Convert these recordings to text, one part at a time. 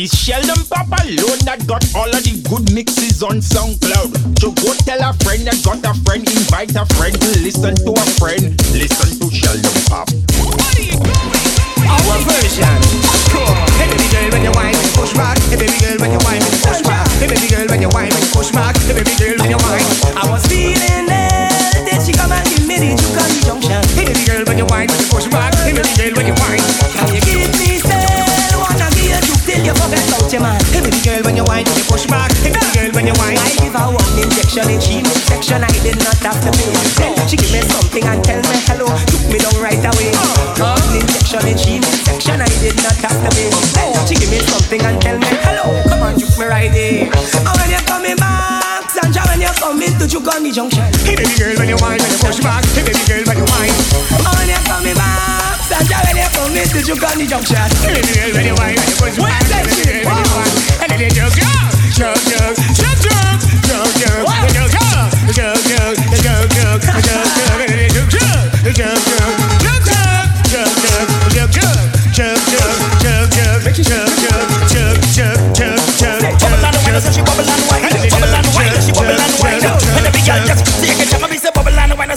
It's Sheldon Papp alone that got all of the good mixes on SoundCloud. So go tell a friend that got a friend, invite a friend to listen to a friend. Listen to Sheldon Papp. Our version. Hey baby girl, when you whine, push back. Hey baby girl, when you whine, push back. Hey baby girl, when you whine, push back. Hey baby girl, when you whine. I was feeling it. Then she come and give me the juke on the junction. Hey baby girl, when you whine, push back. Hey baby girl, when you whine. Forget your man. Hey baby girl, when you whine, you push back. Hey baby girl, when you whine. I give her one injection in she section. I did not have to pay. Then she give me something and tell me hello. Took me down right away. Uh-huh. One injection in she section. I did not have to pay. Then she give me something and tell me hello. Come on, juke me right there. And when you coming back, Sandra, when you coming to juke on the junction. Hey baby girl, when you whine, when you push back. Hey baby girl, when you whine. And when you coming back, Sandra, when you coming to juke on the junction. Hey baby girl, when you whine, when you push back. Hey baby girl, when you whine. And then you juke, juke, juke, juke, juke, juke, juke, juke, juke, juke, juke, juke, juke, juke, juke, juke, and then you juke, juke, juke, juke, juke, juke, juke, juke, juke, juke, juke, juke, juke, juke, juke, juke, juke, Bubble and wine, so she bubble and wine. Bubble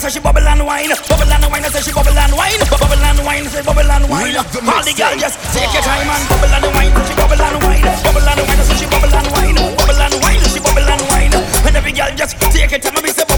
and so she bubble and wine. Bubble and wine, so she bubble and wine. Bubble and wine, say bubble and wine. All the girl just take your time and bubble and wine, so she bubble and wine. Bubble and wine, so she bubble and wine. Bubble and wine, so she bubble and wine. And every girl just take it, jam, me say bubble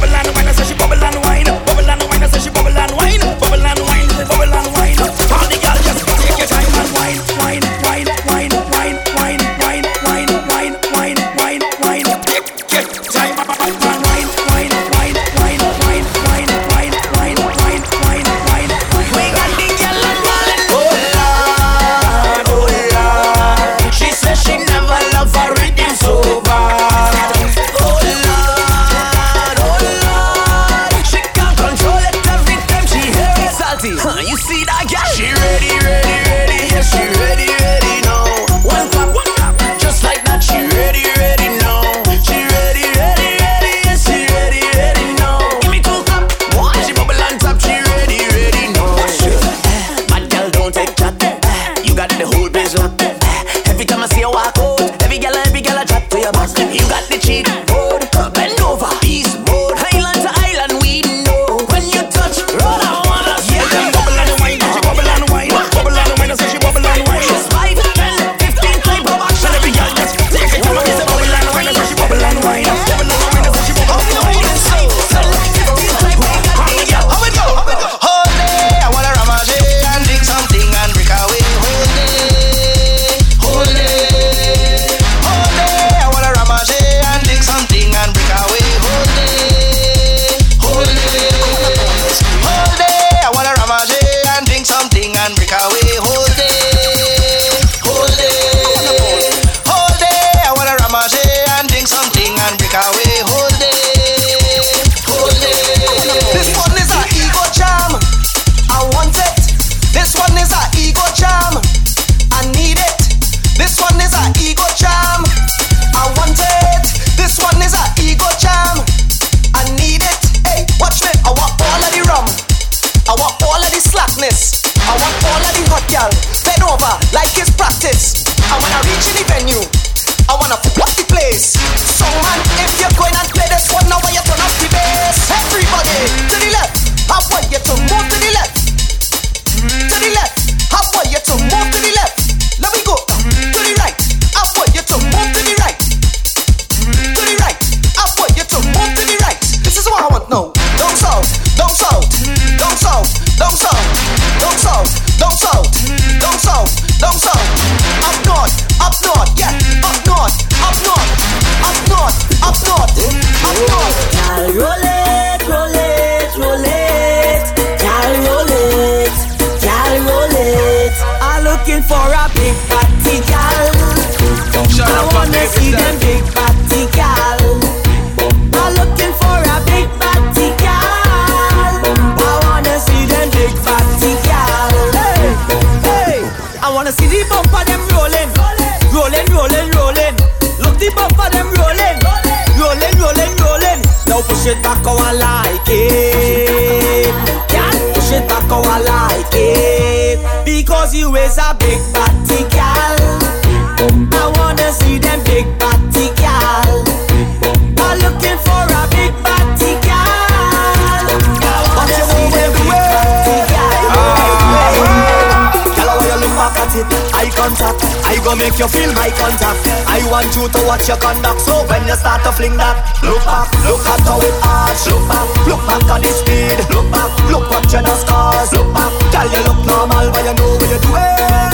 contact. I go make you feel my contact. I want you to watch your conduct. So when you start to fling that, look back, look at how it arch. Look back, look back at the speed. Look back, look what you know scars. Look back, girl you look normal, but you know what you're doing.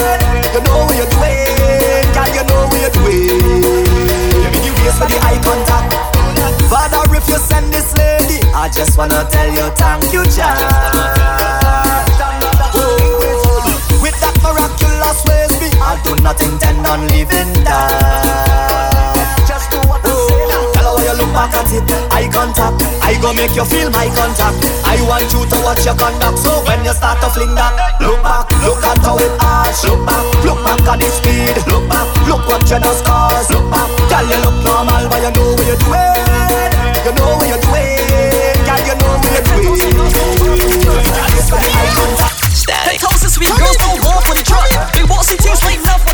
You know what you're doing, girl you know what you're doing. You make you face with the eye contact. Father, if you send this lady, I just wanna tell you thank you, child. Whoa, will always be. I do not intend on living that. Just do what I say. now. Tell her you look back at it. Eye contact. I go make you feel my contact. I want you to watch your conduct. So when you start to fling that, look back, look at how it arch. Look back, look back at the speed. Look back, look what you know scars. Look back, girl you look normal, but you know what you're doing. You know what you're doing, girl. You know what you're doing. Just contact we girls don't for the truck. They want to see things like nothing.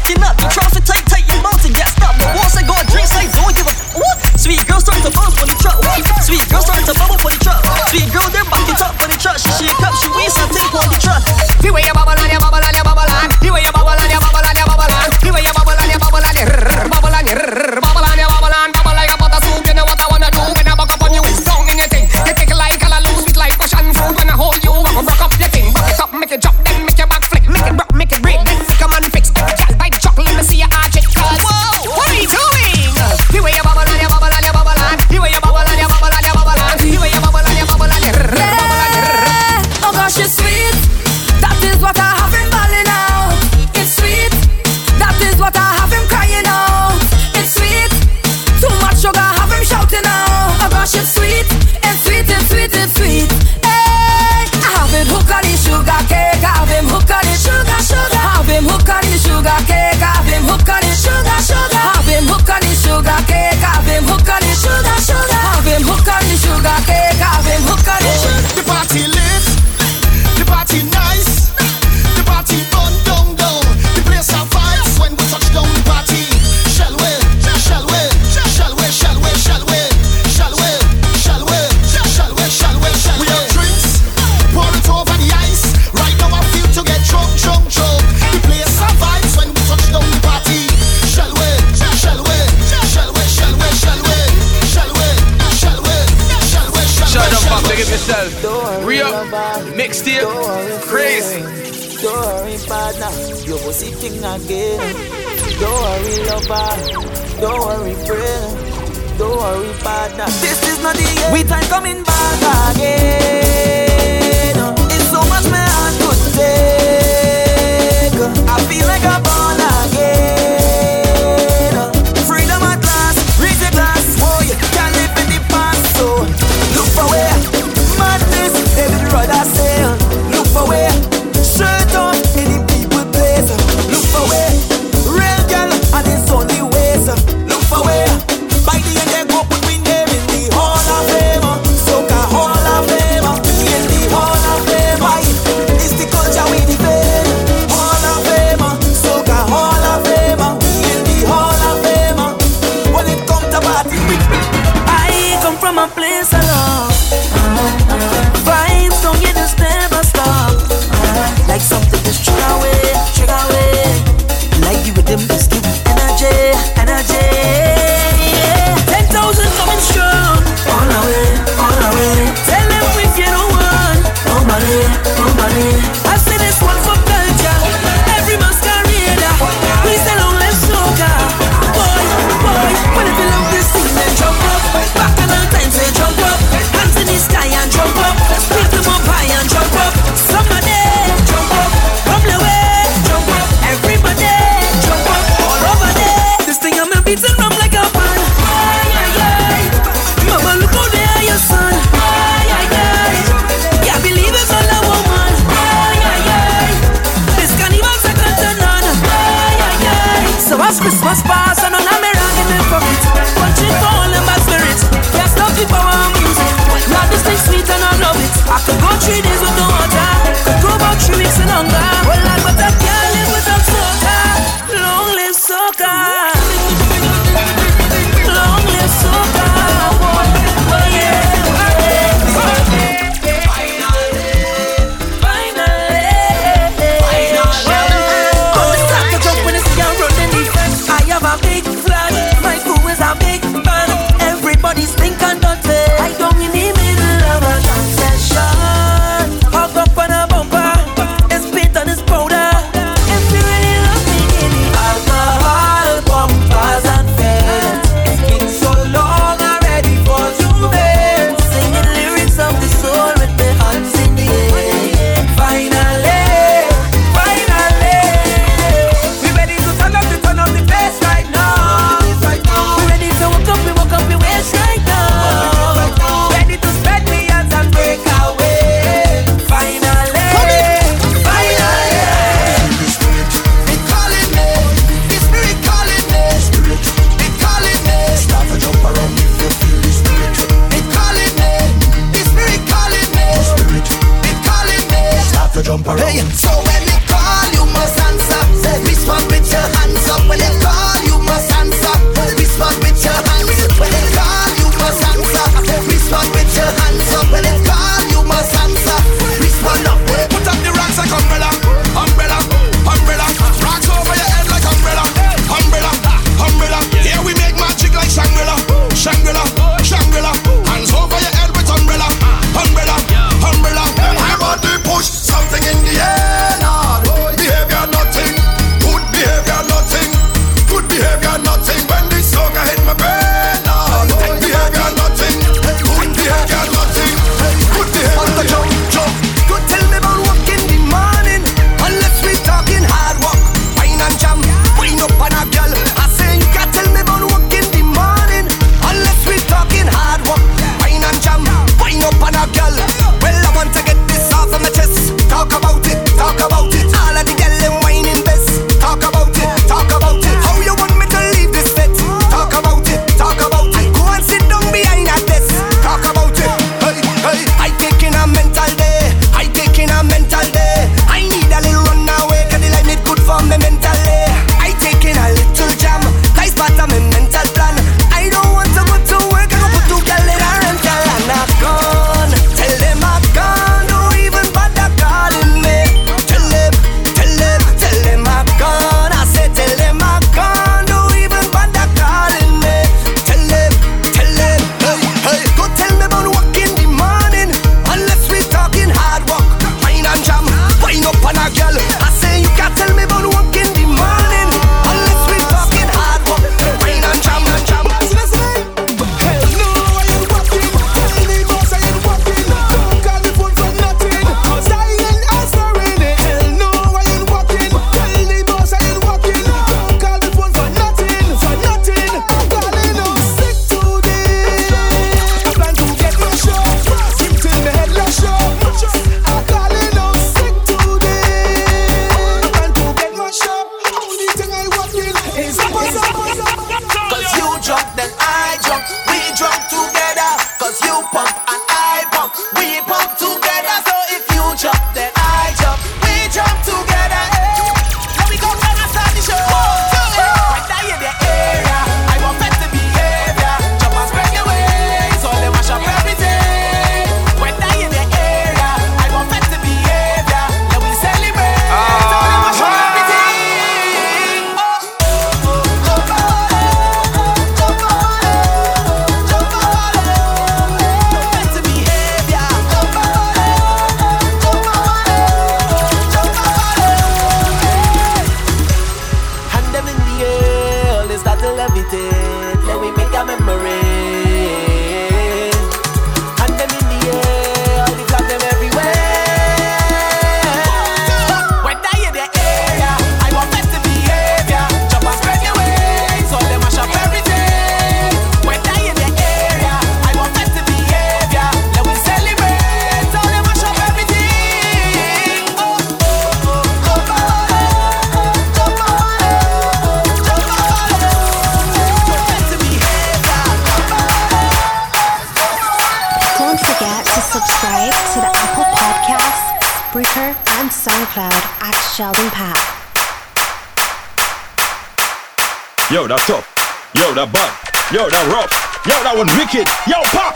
Yo, that rough. Yo, that one wicked. Yo, pop.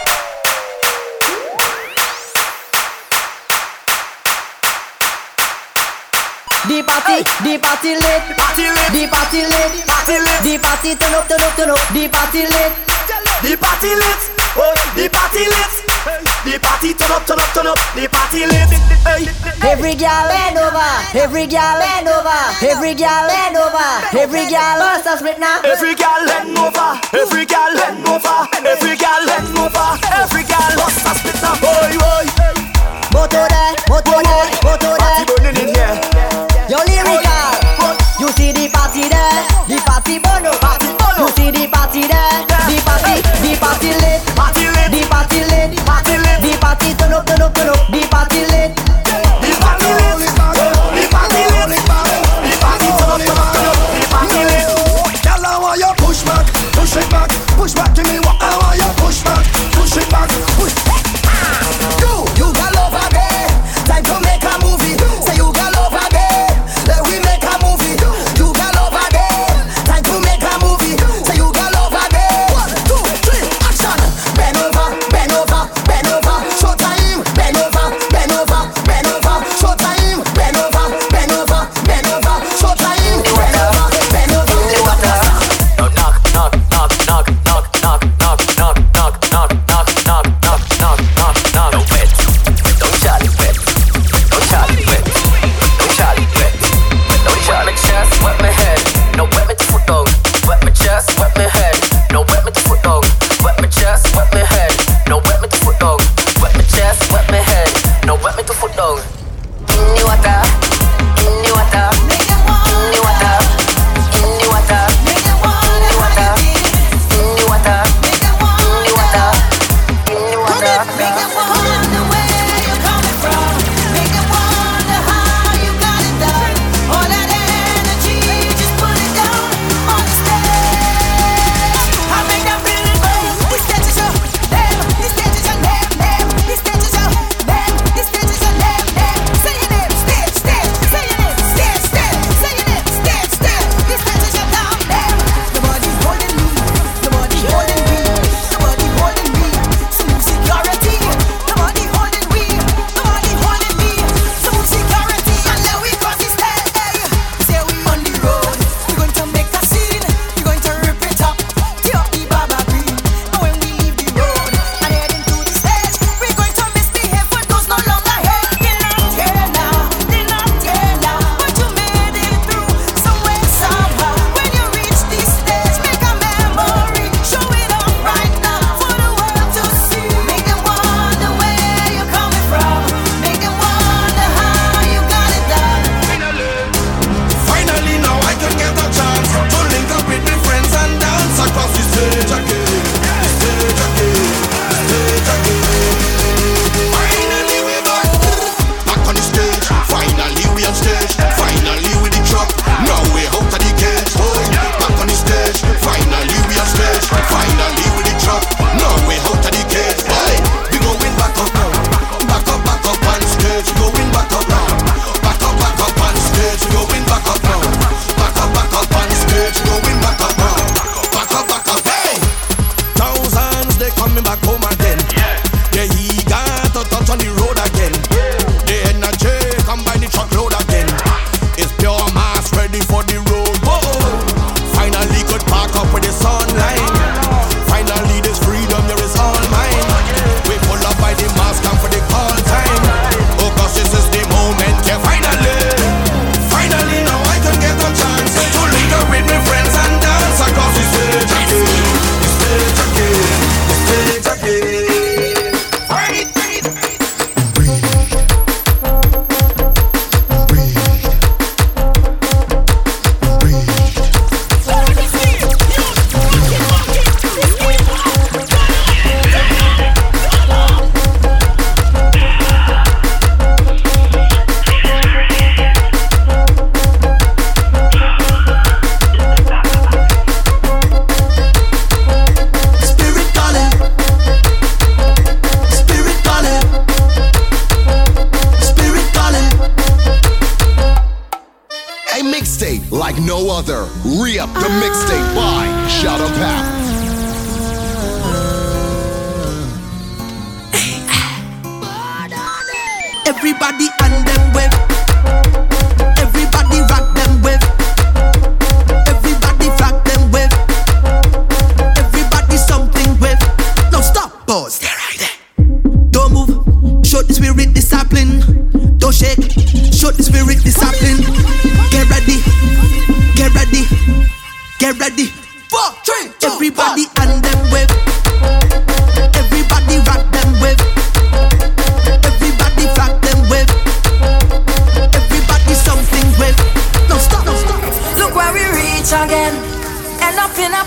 The party, the party lit, party lit, the party lit, party lit, the party turn up, turn up, turn up, the party lit, the party lit. The party lit. The party turn up, turn up, turn up. The party lit. Hey. Every girl bend over. Every girl bend over. Every girl bend over. Every girl bust us right now. Every girl bend over. Every girl bend over. Every girl bend over. Every girl bust us right now. Boy, boy. Motor there, motor there, motor there. Party burning in here. Your lyrical. You see the party there. The party burn over. You see the party there party lit, party lit, the party lit, party lit, the party turn up, turn up, turn up, the party lit.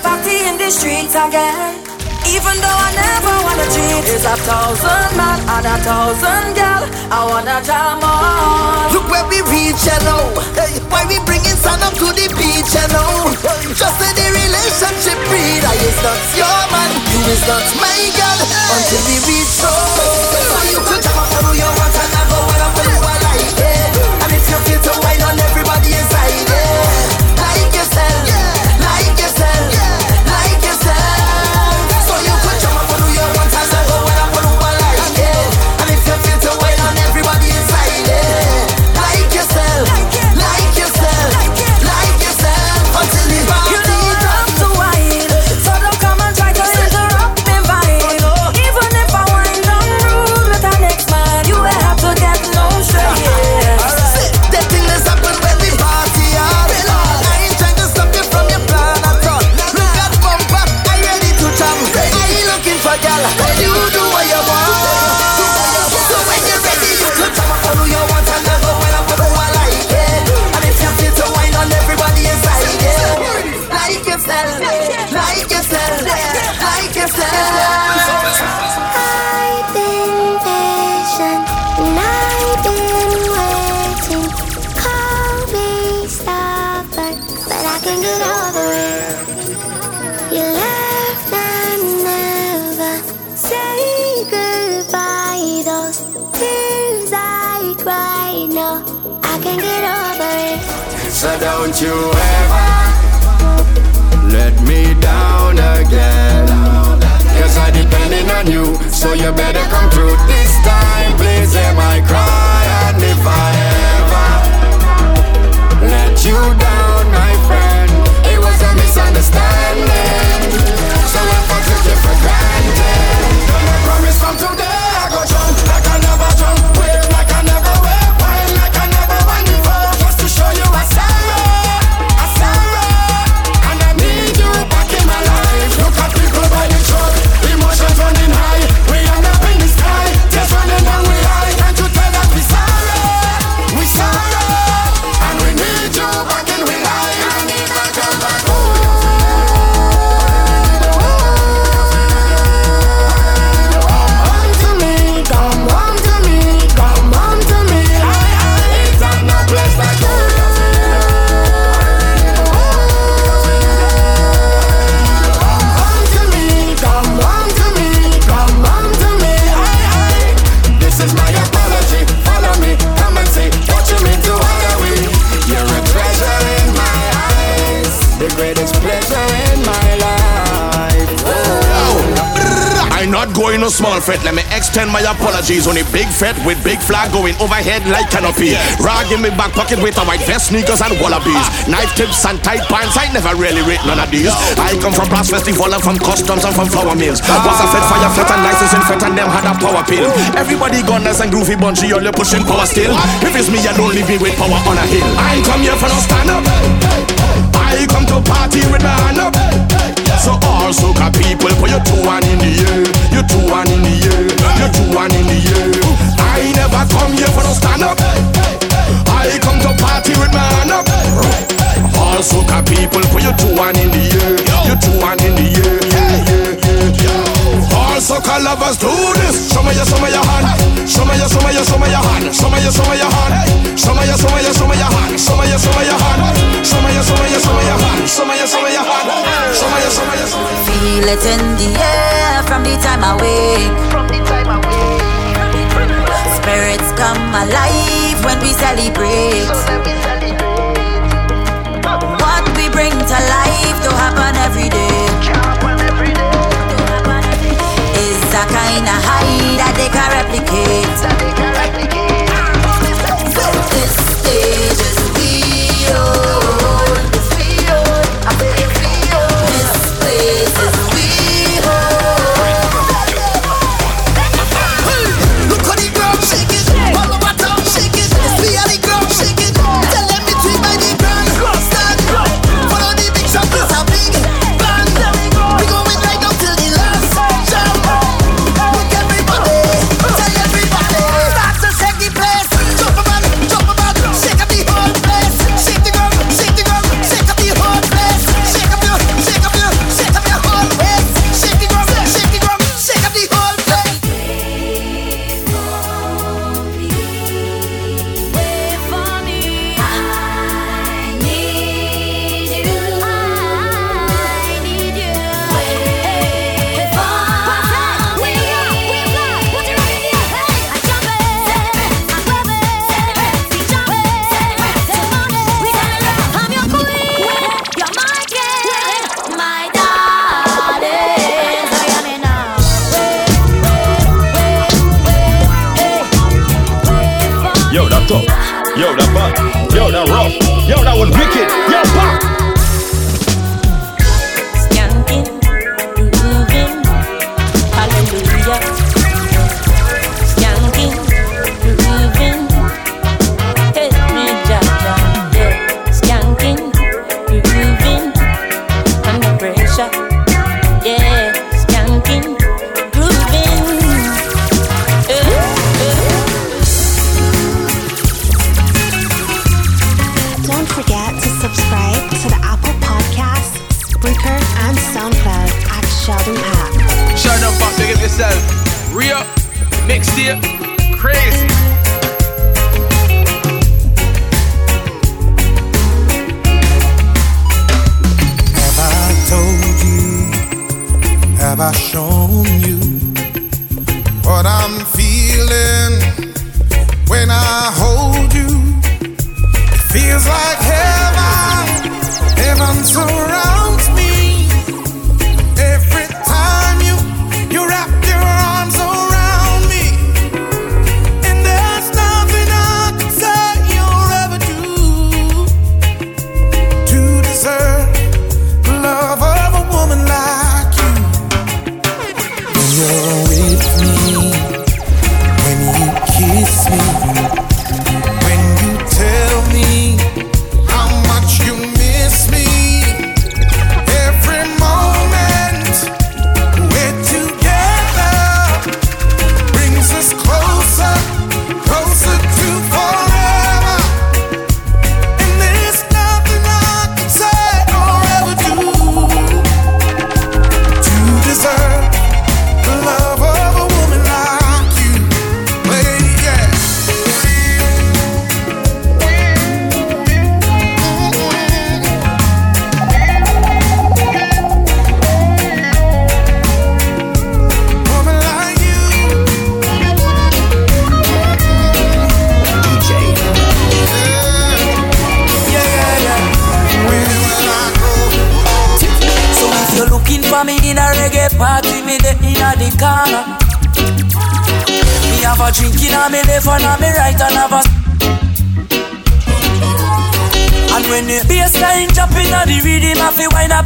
Party in the streets again. Even though I never wanna cheat, it's a thousand man and a thousand gal. I wanna jam on. Look where we reach, you know. Hey, why we bringing sun up to the beach, you know. Just say the relationship breed. I is not your man, you is not my girl. Until we reach home. So you could jump up on your want and never wanna put you like it. And if you feel to wine on everybody inside it. Big flag going overhead like canopy. Rag in my back pocket with a white vest, sneakers and wallabies. Knife tips and tight pants. I never really rate none of these. I come from brass festival and from customs and from flour mills. Was a fed fire fed and licensing fed and them had a power pill. Everybody gunners and groovy bungee, all you pushing power still. If it's me, you don't leave me with power on a hill. I come here for no stand up. I come to party with my hand up. So all soca people put your two one in the air, your two one in the air, your two one in the air. I never come here for no stand up. I come to party with my hand up. All soca people put your two one in the air, your two one in the air. Yeah, yeah, yeah. All soca lovers do this. Show me your, show me your hand. Show me your, show me your, show me your hand. Show me your, show me your hand. Show me your, show me your, show me your hand. Show me your, show me your hand. Show me your, show me your, show me your hand. Show me your, show me your hand. Show me your, show me your, show me your. Feel it in the air from the time I wake. From the time I wake. Spirits come alive when we celebrate. What we bring to life don't happen every day. It's a kind of high that they can replicate. Yourself. Re up, mixtape, crazy. Have I told you? Have I shown you what I'm feeling when I hold you? It feels like heaven, heaven surrounds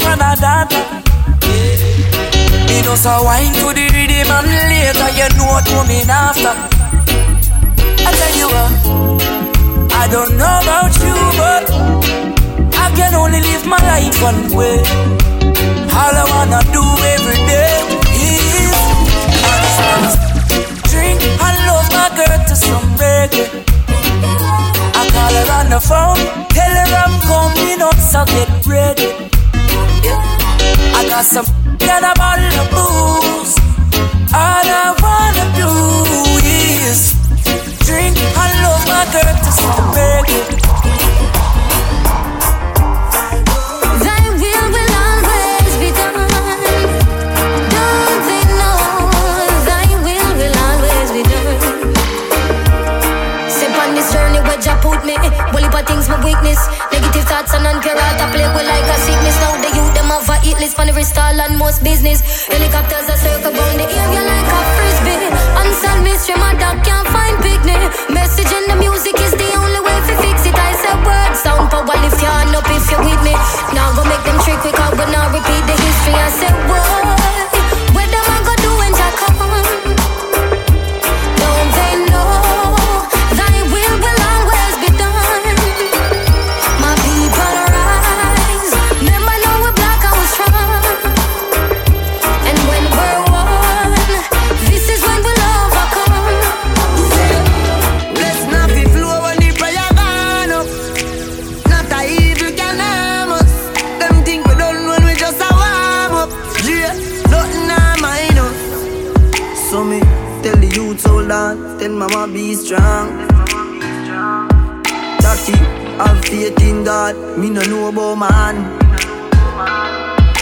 A dance. Me a wine to the rhythm and later you know what coming after. I tell you what, I don't know about you, but I can only live my life one way. All I wanna do every day is drink and love my girl to some reggae. I call her on the phone, tell her I'm coming up, so get ready. I got some get a bottle of booze. All I wanna do is drink and love my girl to Jah put me. Things my weakness. Negative thoughts and I play with like a sickness. Now the them a lifestyle and most business. Helicopters are circle round the area like a frisbee. Unsolved mystery, my dog can't find picnic. Message in the music is the only way to fix it. I said word, sound power, lift your hand up if you're with me. Now go make them trick quick, I will not repeat the history. I said word. No know about man.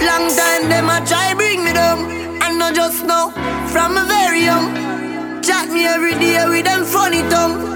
Long time them a try bring me down, and not just now. From a very young, chat me every day with them funny tongue.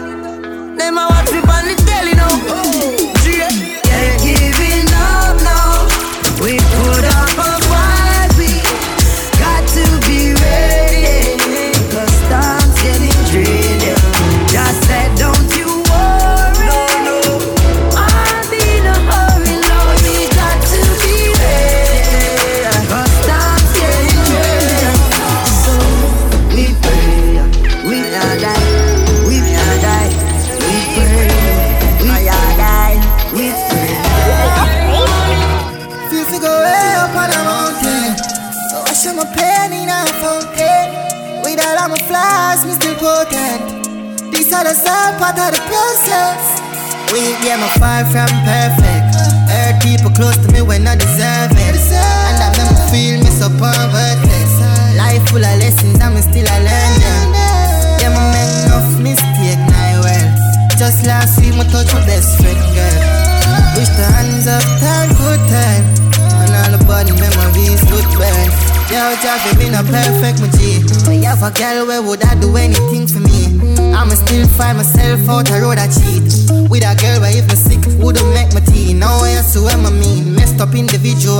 Girl where would I do anything for me? I'ma still find myself out a road I cheat. With a girl where if me sick, wouldn't make my tea. Now I see what I mean. Messed up individual.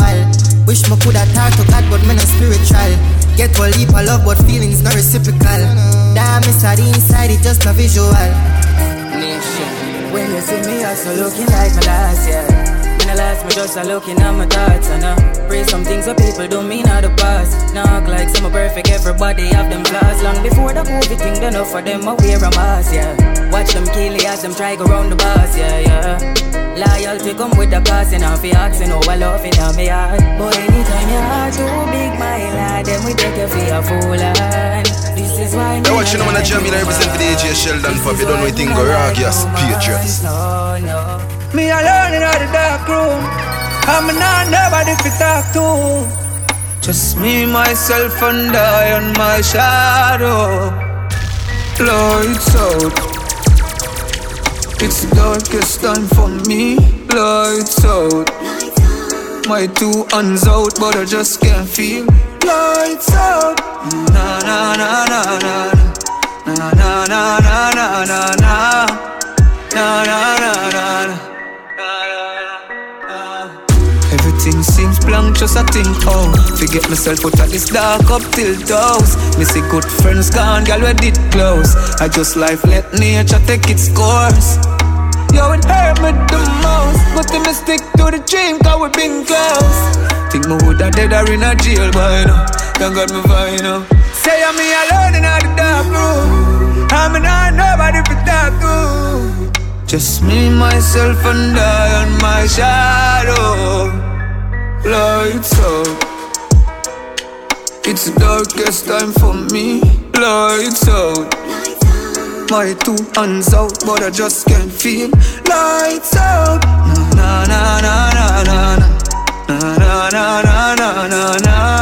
Wish me coulda talked to God, but me no spiritual. Get a leap of love, but feelings not reciprocal. Damn, it's the inside, it just a visual. When you see me, also looking like my last year. In the me just a looking at my thoughts and uh, pray some things so people don't mean out the past. Now act like some perfect, everybody have them flaws. Long before the movie thing, done enough for them, I wear a mask, yeah. Watch them kill it as them try go round the bus, yeah, yeah. Loyalty come with the cost, and if you asking, oh, I love it, now me heart. But anytime your heart too big, my lad, then we take you for a fool, and this is why. Now watching them on the jam, know, represent for the AJ Sheldon Papp. You don't know anything go rock, yes, Patriots. Me alone in the dark room. I'm not nobody to talk to. Just me, myself, and I on my shadow. Lights out. It's the darkest time for me. Lights out. My two hands out, but I just can't feel. Lights out. Na na na na na na na na na na na na na na na na just a think oh. Forget myself out of this dark up till toes Me see good friends gone, girl we did close. I just life let nature take its course. Yo, it hurt me the most But me stick to the dream, cause we been close. Think me woulda dead or in a jail by now Thank God me fine now Say I'm me alone in the dark room. I'm not nobody to talk to just me, myself, and I on my shadow. Lights out. It's the darkest time for me. Lights out. My two hands out, but I just can't feel. Lights out. Na na na. Na na na na na na na. Na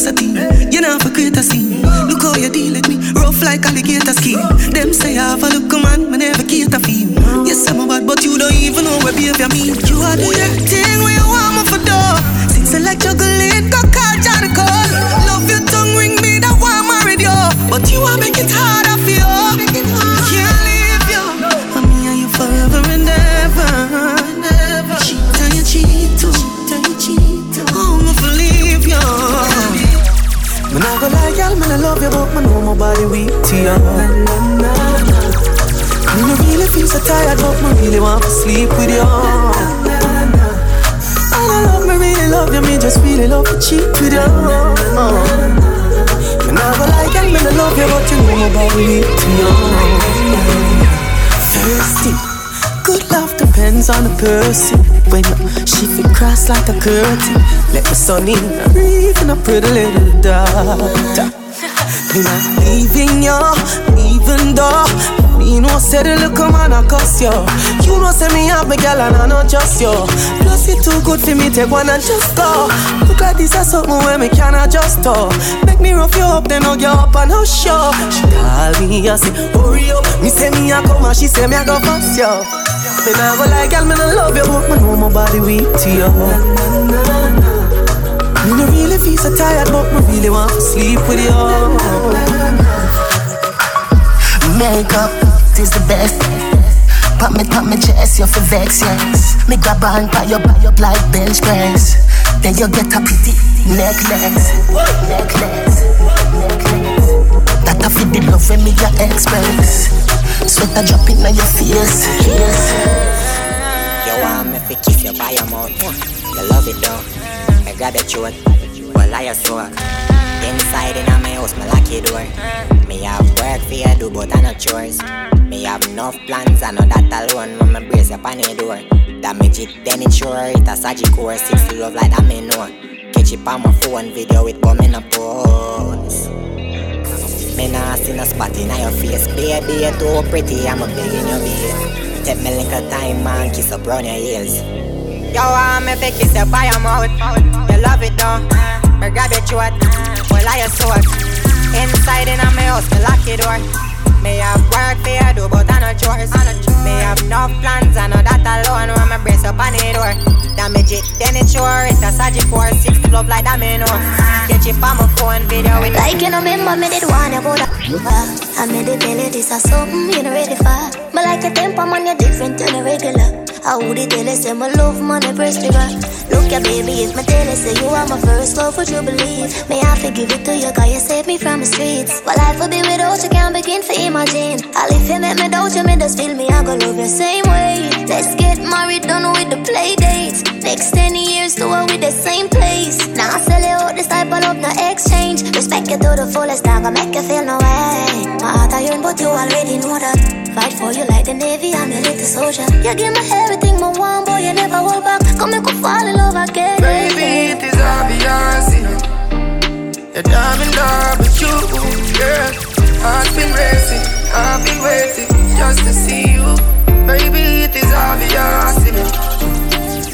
just a thing. You know, for create a scene. Look how you deal with me, rough like alligator skin. Them say ah, I have a look, man, I never cater for him. Yes, I'm a bad, but you don't even know where behavior mean. You are the on. Me no really feel so tired, but me really want to sleep with you. And I love me, really love you, me just really love to cheat with you. Oh. Me not go like and me no love you, but you know my body to you. Thirsty. Good love depends on the person. When she fit cross like a curtain, let the sun in, breathe in a pretty little dark. Me not leaving you, even though me know say the look little man a cuss you. You know say me have me girl and I not just you. Plus it too good for me take one and just go. Look like this is something where me can adjust to. Make me rough you up, then hug you up and hush you. She call me, I say hurry up. Me say me a come and she say me a go fast you. Me nah go like girl, me no love you, but me know my body weak to you. Me no feel so tired, but me really want to sleep with you. Makeup is the best. Pop me, pop me chest, you for vex, yes. Me grab on, buy your, buy up like bench press. Then you get a pretty necklace, necklace, necklace. That a fit the love when me your express. Sweat a drop in on your face, yes. You want me to kiss you by your mouth You love it though I grab your throat I swag Inside in my house my lock your door. Me have work for you do but I no chores. Me have enough plans I know that alone When me brace up on the door. Damage it then it sure It a surgical core. Six love like that me know. Catch it on my phone Video it coming up pose. Me nah see no spot in your face. Baby, you too pretty, I'm a begging you, babe Take me little time and kiss up round your heels. You want me to kiss you by your mouth You love it though Me grab your throat Well, I your sword Inside in my house, me lock your door. Me have work for you do, but I no chores. Me have enough plans, I know that alone When me brace up on the door. Damage it, then it's sure It's a surgical six love like that, me know. Catch it on my phone, video with Like you know, remember me did you about I made the belly, this is something you know ready for. But like a temper man, you're different than a regular. I would tell you, say my love, man, I press trigger. Look ya, baby, if my tell say you are my first love, would you believe? May I forgive it to you, cause you saved me from the streets. But life would be without you, can't begin to imagine. I'll if you make me doubt you, me just feel me, I go love you same way. Let's get married, done with the play dates. Next 10 years, do it with the same place. Now I sell it all, this type of love, no exchange. Respect you to the fullest, I gonna make you feel no way. My heart I yearn, but you already know that. Fight for you like the Navy, I'm a little soldier. You give me everything, my one boy, you never hold back. Come and go fall in love again. Baby, it is obvious, you know. That I'm in love with you, girl. Heart's been racing, I've been waiting just to see you. Baby, it is obvious, you know.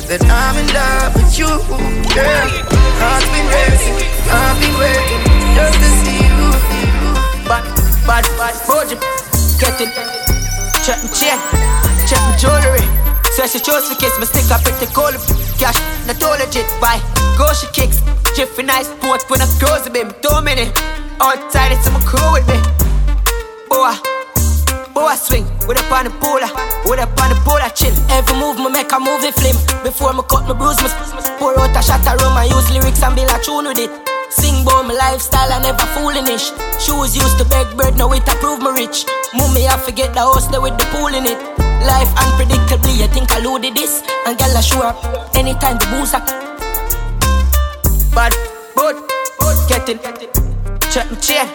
That I'm in love with you, girl. Heart's been racing, I've been waiting just to see you. Bad, bad, bad, project. Get it. Check my chain, check my jewelry. Say she chose to kiss me, stick up pretty cold. Cash, not all legit. Buy, go she kicks. Jiffy nice port when I close baby. Two minute. Outside it's my crew with me. Boy, boy swing. With up on the polar, with up on the polar chill. Every move me make a movie film. Before me cut my bruise, me pour out a shot of rum. I use lyrics and build a tune with it. Sing about my lifestyle, I never foolish. Shoes used to beg bread, now it approve me rich. Mummy, I forget the house there with the pool in it. Life unpredictably, I think I loaded this. And girl, I show up anytime the booze up. Bad, but, get it. Check my chain,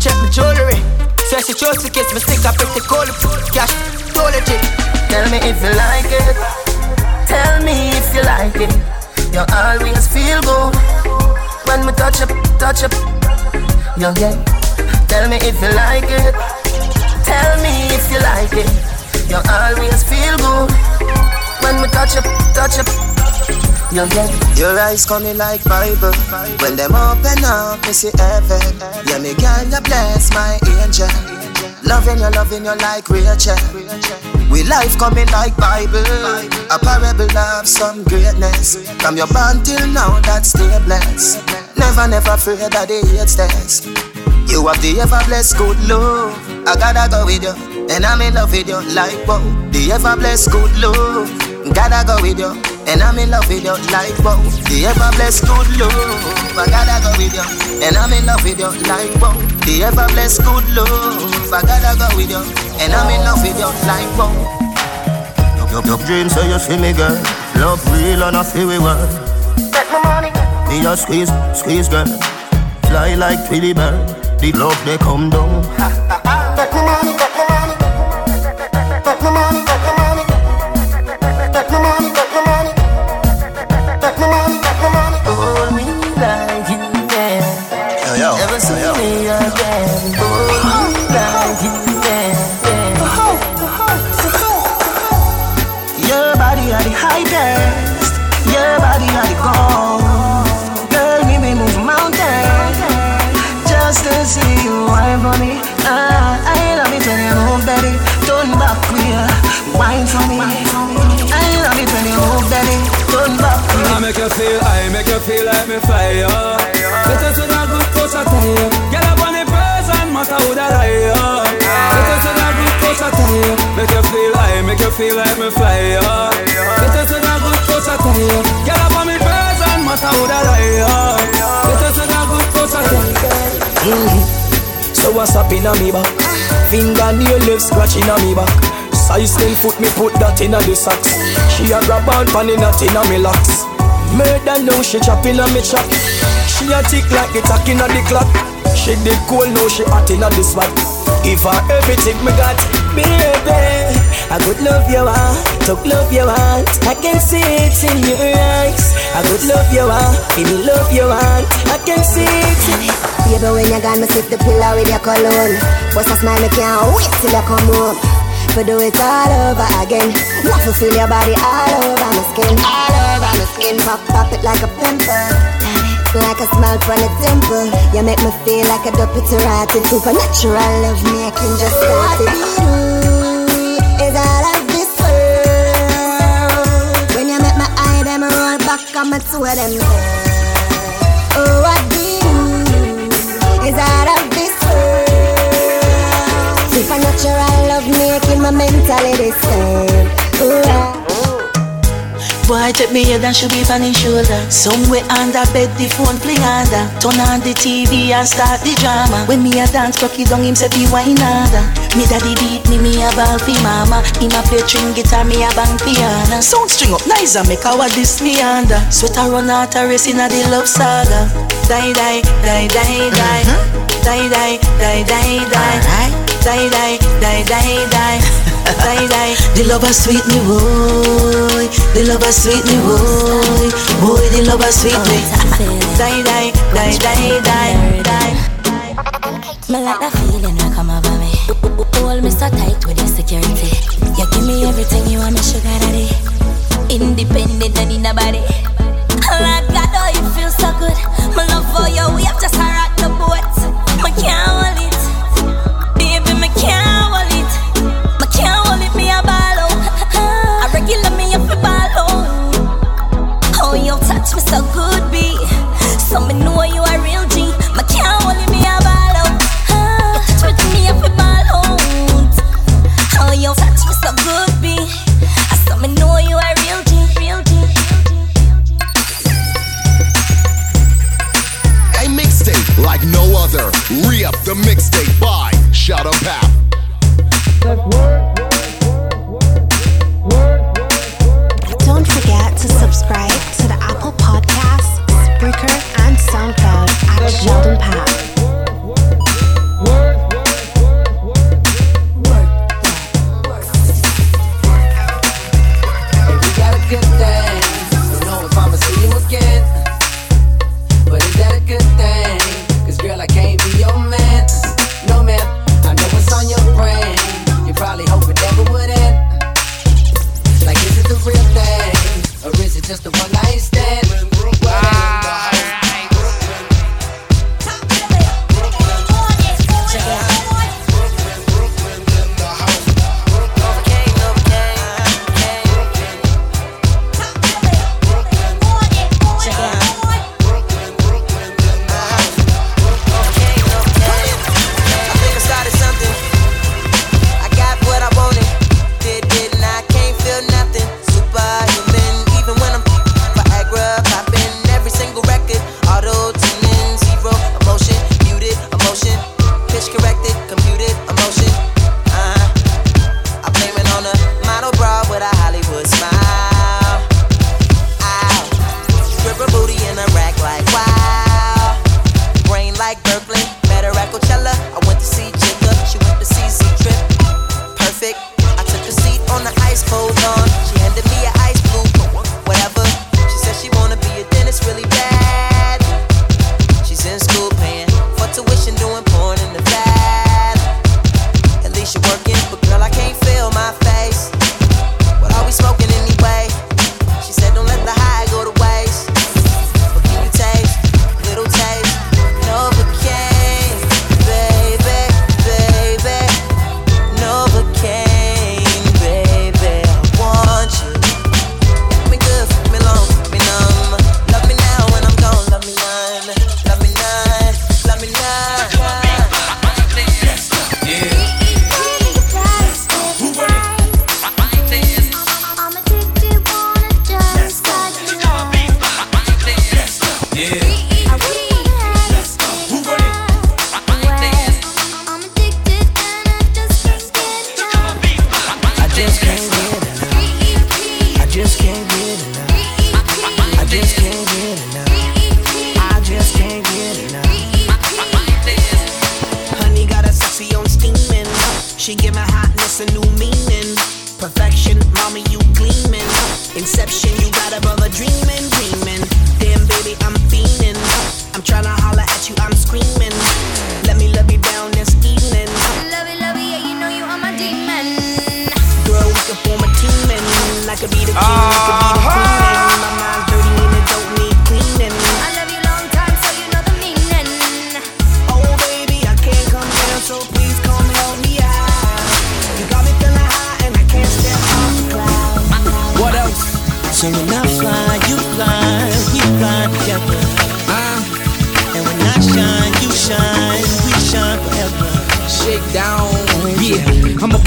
check my jewelry. Say she chose to kiss me, stick up pretty cold. Cash, too legit. Tell me if you like it. Tell me if you like it. You always feel good when we touch up, touch up. You get. Tell me if you like it. Tell me if you like it. You always feel good when we touch up, touch up. You get. Your eyes coming like Bible. When them open up, me see heaven. Yeah, me girl, you bless my angel. Loving you, loving you like Rachel. We life coming like Bible. A parable of some greatness. From your born till now, that's stay blessed. Never, never afraid that they hate test. You have the ever blessed good love. I gotta go with you, and I'm in love with you like wow. The ever blessed good love. Gotta go with you, and I'm in love with you like wow. Oh. The ever blessed good love. I gotta go with you, and I'm in love with you like wow. Oh. The ever blessed good love. I gotta go with you, and I'm in love with you like wow. Your, your oh. dreams say you see me, girl. Love real and I feel we well. Take my money. Me a squeeze, squeeze, girl. Fly like Tweety bird. The love they come down. For me. I love it when you move, baby. Turn back. I make you feel, I make you feel like me fire. Us with a good push I tell you. Get up on the person, matter who that I am. Us with a good push I tell you. Make you feel, I make you feel like me fire. Us with a good push I tell you. Get up on the person, matter who that I am. Us with a good push I tell you. So what's up in a me back? Fingernail left scratching a me back. Size 10 foot me put that in a the socks. She a grab on pan in a tin me locks. Murder now she chopping a me chop. She a tick like the tack in the clock. She did cool now she hot in a the spot. Give her everything me got, baby. I could love you want, talk love you want. I can see it in your eyes. I could love you give me love you want. I can see it Baby, when you gone, me sip the pillow with your cologne. Bust a smile, me can't wait till you come home. For do it all over again. Want to feel your body all over my skin, all over my skin. Pop, pop it like a pimple. Like a smile from the temple. You make me feel like a rotted. Supernatural love making just started. Is all of this world. When you make my eye, them roll back on my two of them. Oh, what do you is out of. Supernatural love making my mentality stand. Ooh, ah. Boy, take me head and should be on his shoulder. Somewhere under bed, the phone fling under. Turn on the TV and start the drama. When me a dance, cocky down him say be wine harder. Me daddy beat me, me a ball fi mama. Him a play string guitar, me a bang piano. Sound string up nice and make our this me under. Sweater run out a race in a the love saga. Die die die die die. Die die die die die. Die die die die die. Die die. The lover sweet me boy. The lover sweet me boy. Boy, the lover sweet me. Die die die die die die. Me like that feeling when come over me. Hold me so tight with your security. You give me everything you want, me sugar daddy. Independent and in nobody. Like God, oh, you feel so good. My love for you, we have just rock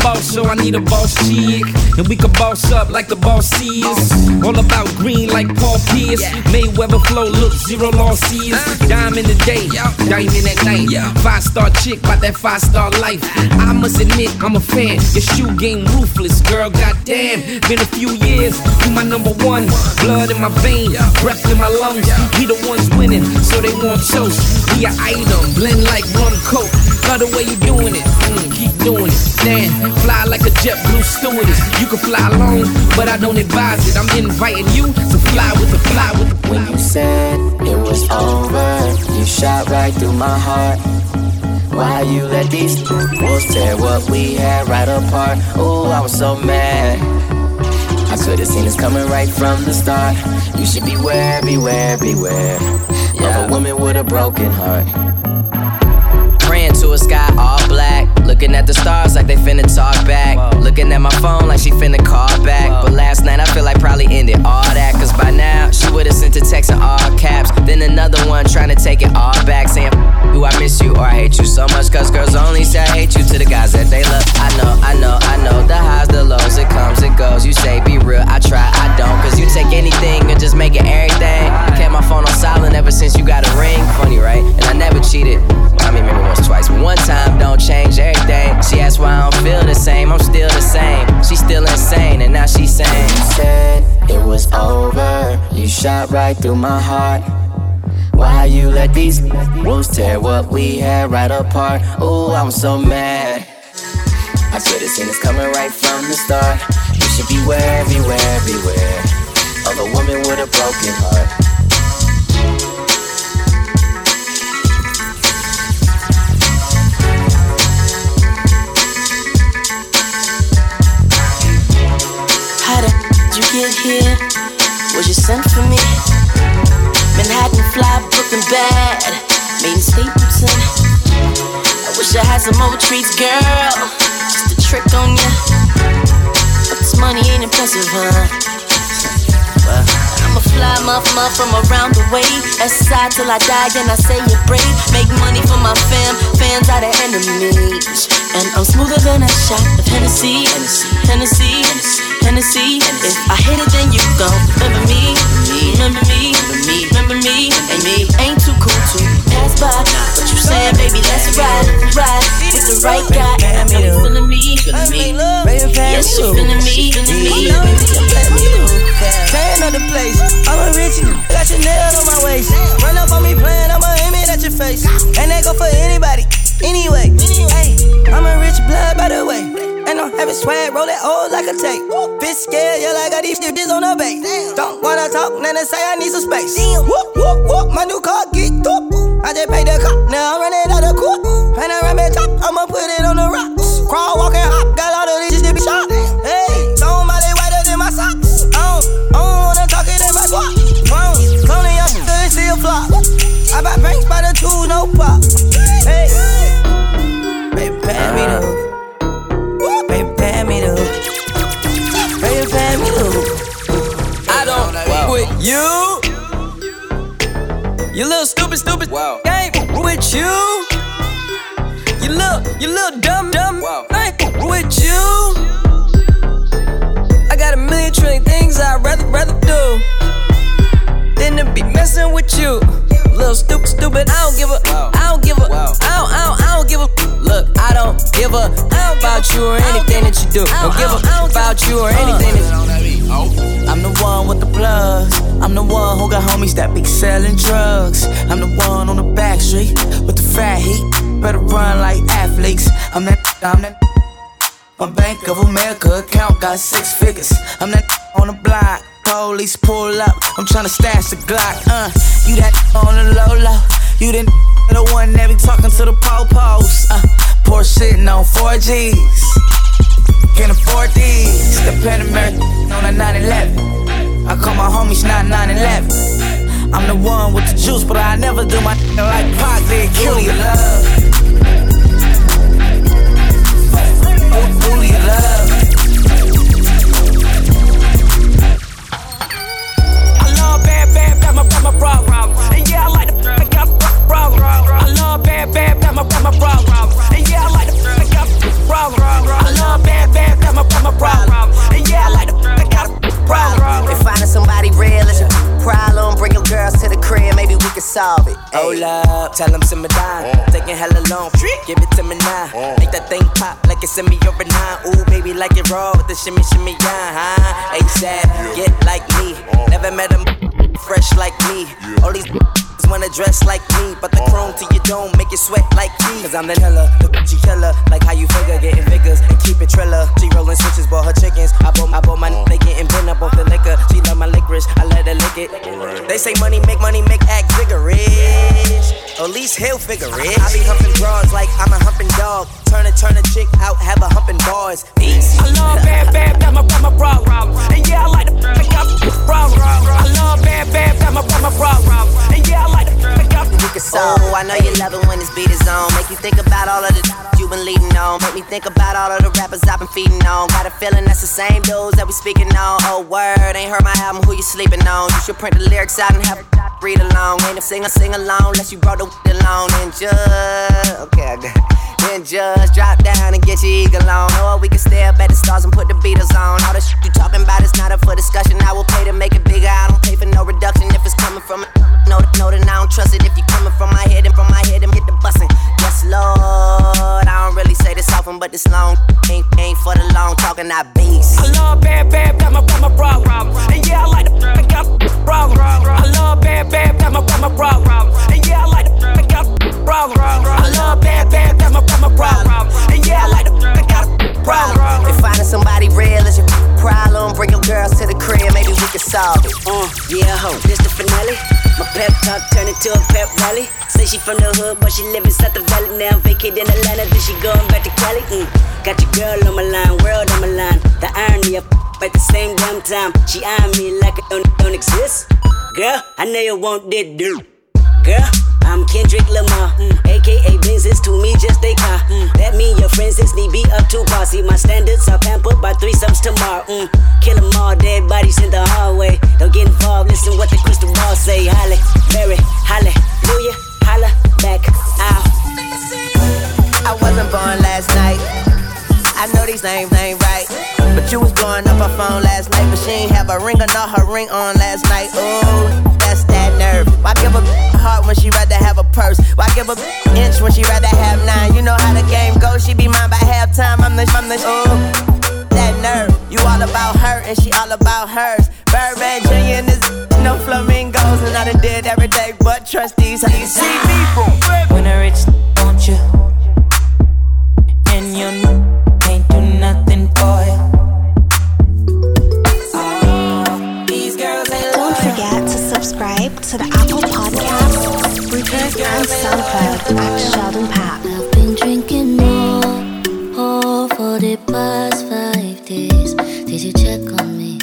boss, so I need a boss chick. And we can boss up like the boss is. All about green like Paul Pierce. Mayweather flow, look, zero losses. Dime in the day, diamond at night. Five star chick, about that five star life. I must admit, I'm a fan. Your shoe game ruthless, girl, goddamn. Been a few years, you my number one. Blood in my veins, breath in my lungs. We the ones winning, so they want toast. We a item, blend like rum coke. Love the way you doing it, mm, keep doing it. Damn, fly like a jet blue stewardess. You can fly alone, but I don't advise it. I'm inviting you to fly with the fly with the When you said it was over, you shot right through my heart. Why you let these wolves tear what we had right apart? Oh, I was so mad. I could've seen this coming right from the start. You should beware, beware, beware of a woman with a broken heart. A sky all black. Looking at the stars like they finna talk back. Looking at my phone like she finna call back. But last night I feel like probably ended all that. Cause by now she would've sent a text in all caps. Then another one trying to take it all back. Saying, do I miss you or I hate you so much? Cause girls only say I hate you to the guys that they love. I know, I know, I know. The highs, the lows, it comes, it goes. You say be real, I try, I don't. Cause you take anything and just make it everything. Kept my phone on silent ever since you got a ring. Funny, right? And I never cheated. I mean, maybe once, twice. One time don't change everything. She asked why I don't feel the same. I'm still the same. She's still insane, and now she's saying, said it was over, you shot right through my heart. Why you let these wolves tear what we had right apart? Oh, I'm so mad. I should've seen this coming right from the start. You should beware, beware, beware of a woman with a broken heart. I some more treats, girl. Just a trick on ya. This money ain't impressive, huh? Well, I'm a fly muff from around the way. Side till I die, and I say it brave. Make money for my fam, fans are the enemies. And I'm smoother than a shot of Hennessy, Hennessy, Hennessy. If I hit it, then you gon' remember me, remember me, remember me, and me. Ain't too cool to pass by, saying, baby, let's ride, ride with the right guy. And I know you feeling me, feeling me. Yes, you feeling me, feeling me. Tearing up the place. I'm a rich, got your nail on my waist. Run up on me playing, I'ma aim it at your face. And that go for anybody, anyway. Hey, I'm a rich blood by the way. And I'm having swag, roll it it old like a tape. Bitch scared, yeah, like I got these bitches on the base. Don't wanna talk, then they say I need some space. Whoop, whoop, whoop, my new car get top. I just paid the cop, now I'm running out of court. And I run top, I'ma put it on the rocks. Crawl, walk, and hop, got all of these to be shot. Hey, somebody whiter than my socks. I don't, I don't wanna talk it in my squat. Phone, Tony, I'm good, still flop. I buy banks by the two, no pop. Hey, baby, pay me the Baby, pay me the Baby, pay me the I don't with you. You little stupid, stupid wow. ain't with you. You little, you little dumb, dumb wow. ain't with you. I got a million trillion things I'd rather, rather do than to be messing with you. Little stupid, stupid. I don't give a. I give a about you or anything that you do. Don't give a about you or anything that you do. I'm the one with the plugs. I'm the one who got homies that be selling drugs. I'm the one on the back street with the fat heat. Better run like athletes. I'm that. I'm that. My Bank of America account got six figures. I'm that on the block. Police pull up. I'm tryna stash the Glock. Uh, you that on the low low. You didn't the one that be talking to the po-pos. Uh, poor sitting on 4Gs. Can't afford these. The Panamera on a 911. I call my homies not 911. I'm the one with the juice, but I never do my like Pac did. Kill your love. Who do you love? I love bad, bad, that's my, that's my problem. And yeah, I like the I got problem. I love bad, bad, that's my, that's my problem. And yeah, I like the I got problem. If finding somebody real is a problem, bring your girls to the crib, maybe we can solve it. Hold up, tell them simmer down. Mm. Taking hella long, give it to me now. Mm. Make that thing pop like it's in me over nine. Ooh, baby, like it raw with the shimmy, shimmy, yeah, huh? ASAP, get like me. Mm. Never met a fresh like me. All these wanna dress like me, but the chrome to your dome make you sweat like me. Cause I'm the killer, the Gucci killer. Like how you figure, getting figures and keep it triller. She rolling switches, bought her chickens. I bought, I bought my, they getting bent up off the liquor. She love my licorice, I let her lick it. They say money make money make act vigorous. At least he'll figure it. I be humping broads like I'm a humping dog. Turn a turn a chick out, have a humping bars. Peace. I love bad, bad, that's my, that's my problem. And yeah, I like the I got problem. I love bad, bad, that's my, that's my problem. And yeah, I like the Oh, I know you love it when this beat is on. Make you think about all of the you been leading on. Make me think about all of the rappers I've been feeding on. Got a feeling that's the same dudes that we speaking on. Oh, word, ain't heard my album, who you sleeping on? You should print the lyrics out and have read along. Ain't a singer sing along unless you brought the along and just. Okay, I got it. Then just drop down and get your eagle on. Or we can stay up at the stars and put the Beatles on. All the shit you talking about is not up for discussion. I will pay to make it bigger. I don't pay for no reduction if it's coming from. No, no, then I don't trust it. If you coming from my head and from my head and get the bussin'. Yes, Lord. I don't really say this often, but this long ain't, ain't for the long talking. I beast. I love bad, bad, that's my, that's my problem. And yeah, I like the I got problem. I love bad, bad, that's my, that's my problem. And yeah, I like the I got problem. I love bad, bad, that's my, that's my problem. And yeah, I like the I got a problem. If finding somebody real is your problem, bring your girls to the crib, maybe we can solve it. Uh, yeah, ho, this the finale. My pep talk turned into a pep rally. Say she from the hood, but she live inside the valley now. Vacate in Atlanta, then she going back to Cali. Mm. Got your girl on my line, world on my line. The irony of at the same damn time. She eyeing me like it don't, don't exist. Girl, I know you want that dude. Girl, I'm Kendrick Lamar, mm. aka Benz is to me just a car. Mm. That mean your friends is need be up to par. My standards are pampered by threesomes tomorrow. Mm. Kill 'em all, dead bodies in the hallway. Don't get involved, listen what the crystal ball say. Holly, Mary, hallelujah, holla back out. I wasn't born last night. I know these names ain't right. But you was blowing up her phone last night. But she ain't have a ring or not her ring on last night. Ooh, that's that nerve. Why give a heart when she rather have a purse? Why give a inch when she rather have nine? You know how the game goes. She be mine by halftime. I'm the, I'm the, ooh, that nerve. You all about her and she all about hers. Birdman Jr. and this no flamingos. And I done did every day but trust these. How you see me from? When I rich, don't you? And you ain't do nothing for you. To the Apple Podcasts, Spreaker, and SoundCloud at Sheldon Papp. I've been drinking more for the past five days. Did you check on me?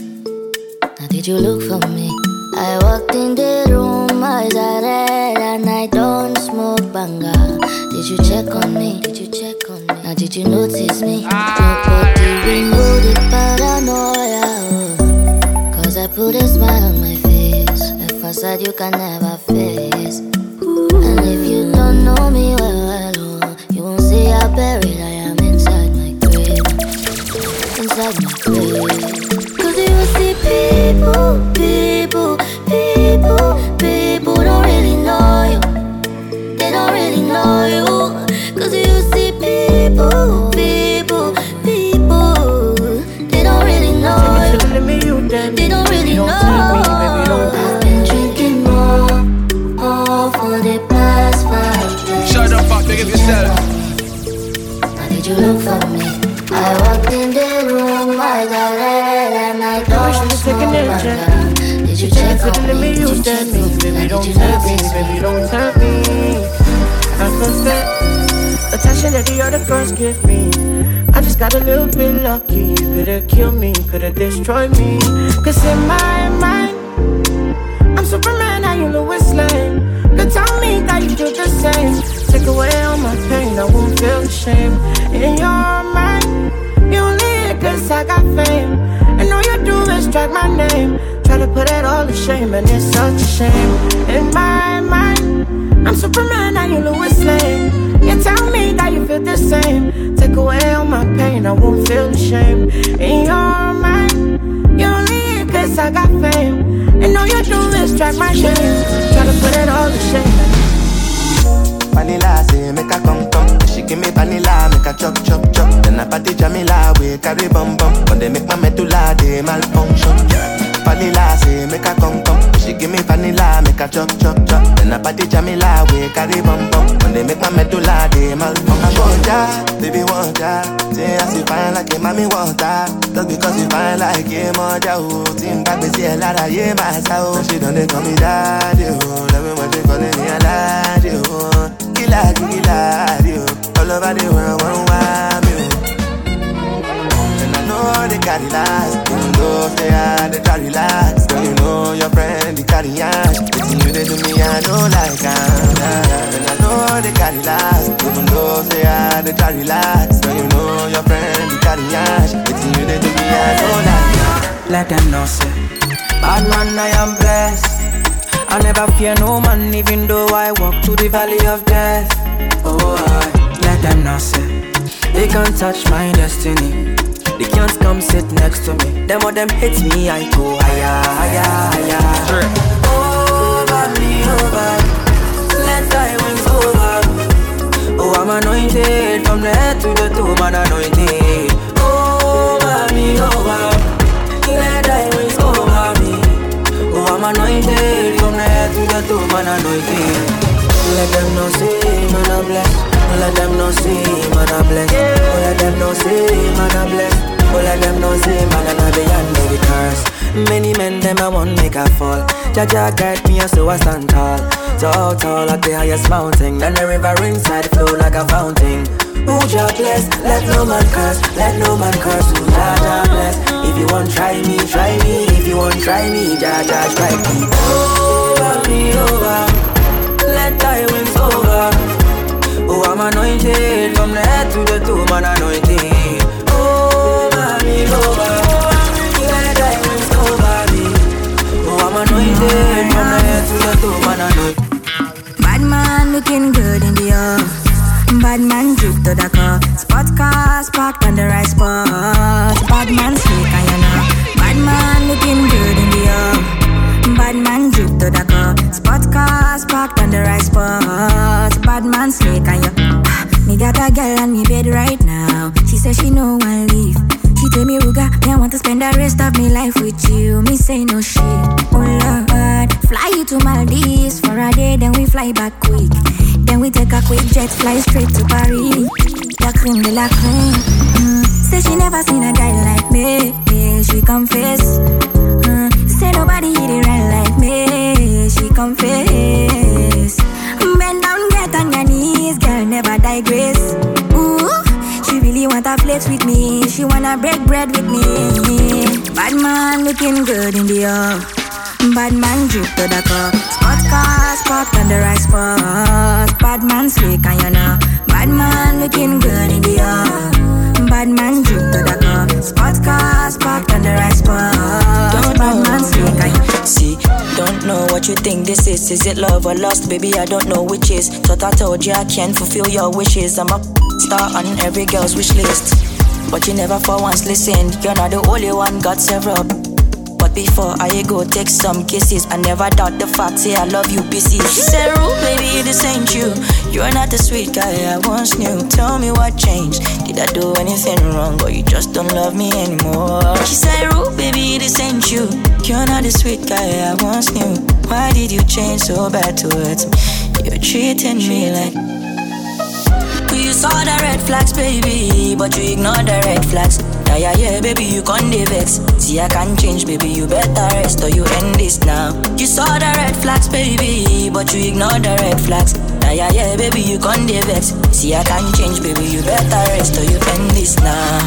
Now did you look for me? I walked in the room, eyes are red, and I don't smoke banga. Did you check on me? Did you check on me? Now did you notice me? Nobody remove the paranoia. oh. Cause I put a smile on my face. A facade you can never face. And if you don't know me well, well, oh, you won't see how buried I am inside my grave. Inside my check on me? Baby, don't tempt me, baby, don't tempt me. I confess, attention that the other girls give me. I just got a little bit lucky. You could've killed me, could've destroyed me. Cause in my mind, I'm Superman, how you Lois Lane. Could tell me that you do the same. Take away all my pain, I won't feel ashamed. In your mind, you only here cause I got fame. And all you do is drag my name. Try to put it all to shame, and it's such a shame. In my mind, I'm Superman, how you Lois Lane. You tell me that you feel the same. Take away all my pain, I won't feel ashamed. In your mind, you only here cause I got fame. And all you do is drag my name. Try to put it all to shame. Vanilla say make a come come. She give me vanilla, make a chop chop chop. Then I party Jamila, we carry bum bum. When they make my medulla, they malfunction. Vanilla say make a come come. She give me vanilla, make a chop chop chop. Then I party Jamila, we carry bum bum. When they make my medulla, they malfunction. I want ya, baby want ya. Say I see fine like a mommy want ya. Just because you fine like a mother, oh. Team back, see a lot of yeah, my soul. She done they call me daddy, oh. Love me when they calling me a daddy, oh. Killer, killer, oh. All over the world, one know they carry last. Even though they are, they try relax Girl, you know your friend, they carry ash Waiting you, they do me, I know like I'm And I know they carry last. Even though they are, they try relax Girl, you know your friend, they carry ash Waiting you, they do me, I know like I'm Let them know, say Bad man, I am blessed. I never fear no man Even though I walk through the valley of death. Oh, I Let them know, say They can't touch my destiny. They can't come sit next to me. Them or them hit me, I go higher, higher, higher. Over me, over. Let thy wings over. Oh, I'm anointed From the head to the toe, man anointed. Over me, over. Let thy wings over me. Oh, I'm anointed From the head to the toe, man anointed. Let them know, say, man, I'm blessed let them know, say, man, I'm blessed Oh, let them know, say, man, I'm blessed Oh, let them know, say, man, I'm not beyond every curse. Many men, them, I want make a fall. Jah Jah guide me, so I stand tall. So tall at the highest mountain Then the river inside flow like a fountain. Who Jah bless, let no man curse. Let no man curse, who Jah bless? If you want try me, try me. If you want try me, Jah Jah strike me. Over me, over. Let thy wings over Oh, I'm anointed from the head to the toe, man anointed. Oh, mommy, over. Me. Oh, oh, oh I'm anointed from the head to the toe, man anointed. Bad man looking good in the off. Bad man drip to the car. Spot cars parked on the right spot. Bad man slick a girl on me bed right now. She says she no one leave. She tell me, Ruger, me I want to spend the rest of me life with you. Me say no shit. Oh Lord, fly you to Maldives for a day, then we fly back quick. Then we take a quick jet, fly straight to Paris. La creme de la creme. Mm. Say she never seen a guy like me. Yeah, she confess. Mm. Say nobody hit it right like me. She confess. Bend down, get on your knees, girl, never digress. To flex with me. She wanna break bread with me. Bad man looking good in the off. Bad man drip to the cup. Spot cars parked on the right spot. Bad man slick and you know. Bad man looking good in the off. Bad man drip to the cup. Spot cars parked on the right spot. Bad man you See, don't know what you think this is. Is it love or lust? Baby, I don't know which is. Thought I told you I can fulfill your wishes. I'm a star on every girl's wish list. But you never for once listened. You're not the only one got several. But before I go take some kisses, I never doubt the fact, say I love you, busy. She said, Rue, baby, this ain't you. You're not the sweet guy I once knew. Tell me what changed. Did I do anything wrong, or you just don't love me anymore? She said, Rue, baby, this ain't you. You're not the sweet guy I once knew. Why did you change so bad towards me? You're treating me like. You saw the red flags, baby, but you ignored the red flags. Yeah, yeah, yeah, baby, you can't vex. See, I can't change, baby, you better rest or you end this now. You saw the red flags, baby, but you ignored the red flags. Yeah, yeah, yeah, baby, you can't vex. See, I can't change, baby, you better rest or you end this now.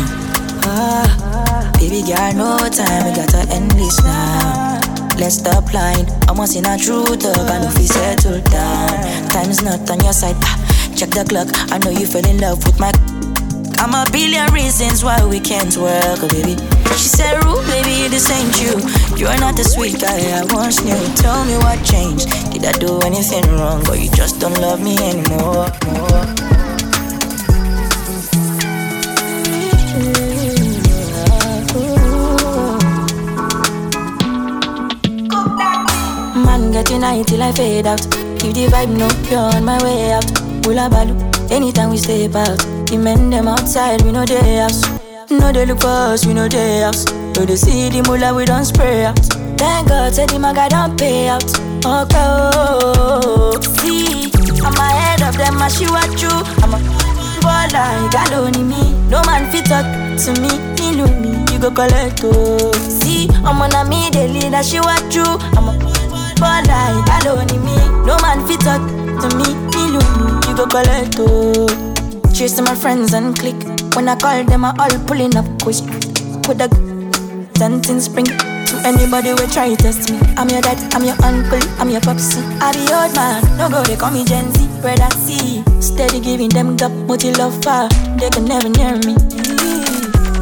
Ah, baby girl, no time, we gotta end this now. Let's stop lying. I'm once in a talk, I know if we settle down. Time's not on your side. Ah, check the clock. I know you fell in love with my. I'm a billion reasons why we can't work, oh baby. She said, Rue, baby, this ain't you. You're not the sweet guy I once knew. Tell me what changed. Did I do anything wrong, or you just don't love me anymore? More. Man, getting high till I fade out. Keep the vibe, no, you're on my way out. Hula balu, anytime we step out. The men them outside, we know they house. No, they look for us, we know they house. No, they see the mullah, we don't spray out. Thank God, said the maga don't pay out. Okay, oh, see, I'm ahead of them, I see what you. I'm a baller, you got only me. No man fit talk to me, me know me, you go collect, oh. See, I'm on a me, they lead, I see what you. I'm a baller, you got only me. No man fit talk to me, me know me, you go collect, oh. Chasing my friends and click. When I call them, I all pulling up quick. With a dancing spring. To anybody will try to test me. I'm your dad, I'm your uncle, I'm your popsy. I be old man, no go, they call me Gen Z. Brother see. steady giving them what you love for. They can never near me.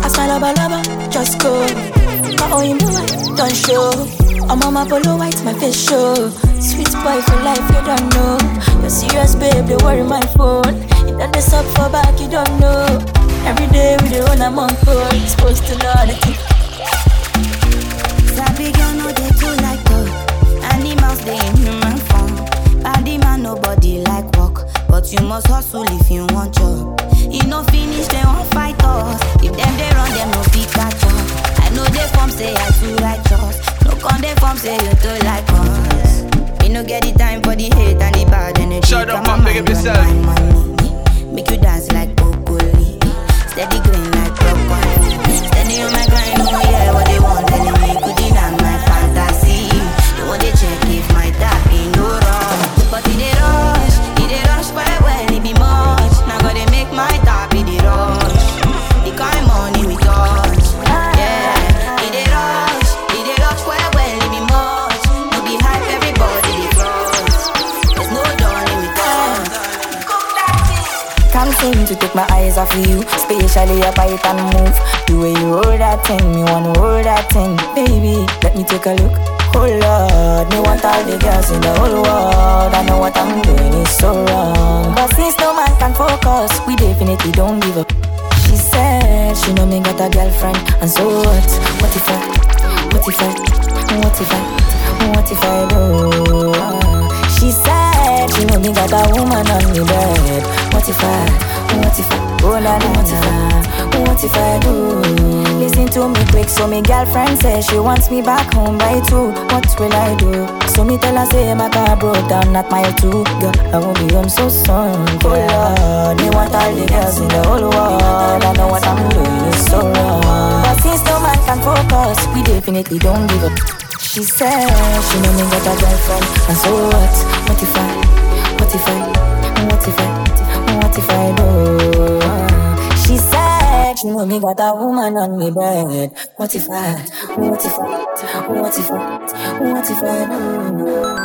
I smile lava lava, just go. My own boy, don't show. I'm on my polo white, my face show. Sweet boy for life, you don't know. You're serious, babe, they worry my phone. You done this up for back, you don't know. Every day we oh, the run among four, supposed to know the thing. Sabi girl no dey too like talk. Animals they in human form. Body man nobody like walk, but you must hustle if you want job. You no finish dem wan fight us. If them dey run dem no fit catch up. I know dey form say I too righteous. Dey form say you too like us. Me no get the time for the hate and the bad energy. Shut up, man, big up yourself. Make you dance like broccoli. Steady green like broccoli. Steady on my grind, oh yeah, my eyes off of you, especially your bite and move. The way you roll that thing, me wanna roll that thing, baby. Let me take a look. Oh Lord, me want all the girls in the whole world. I know what I'm doing is so wrong. But since no man can focus, we definitely don't give up. She said she know me got a girlfriend, and so what? What if I? What if I? What if I? What if I do? She said she know me got a woman on me bed. What if I? What if I? Oh la la, what if I? What if I do? Listen to me quick, so me girlfriend says she wants me back home by two. What will I do? So me tell her say my car broke down at mile two. Girl, I won't be home so soon. Oh Lord, me want all the girls in the whole world. I know what I'm doing is so wrong. But since no man can focus, we definitely don't give up. She said she know me got a girlfriend, and so what? What if I? What if I? What if I? What if I do? She said she know me got a woman on me bed. What if I? What if I? What if I? What if I do?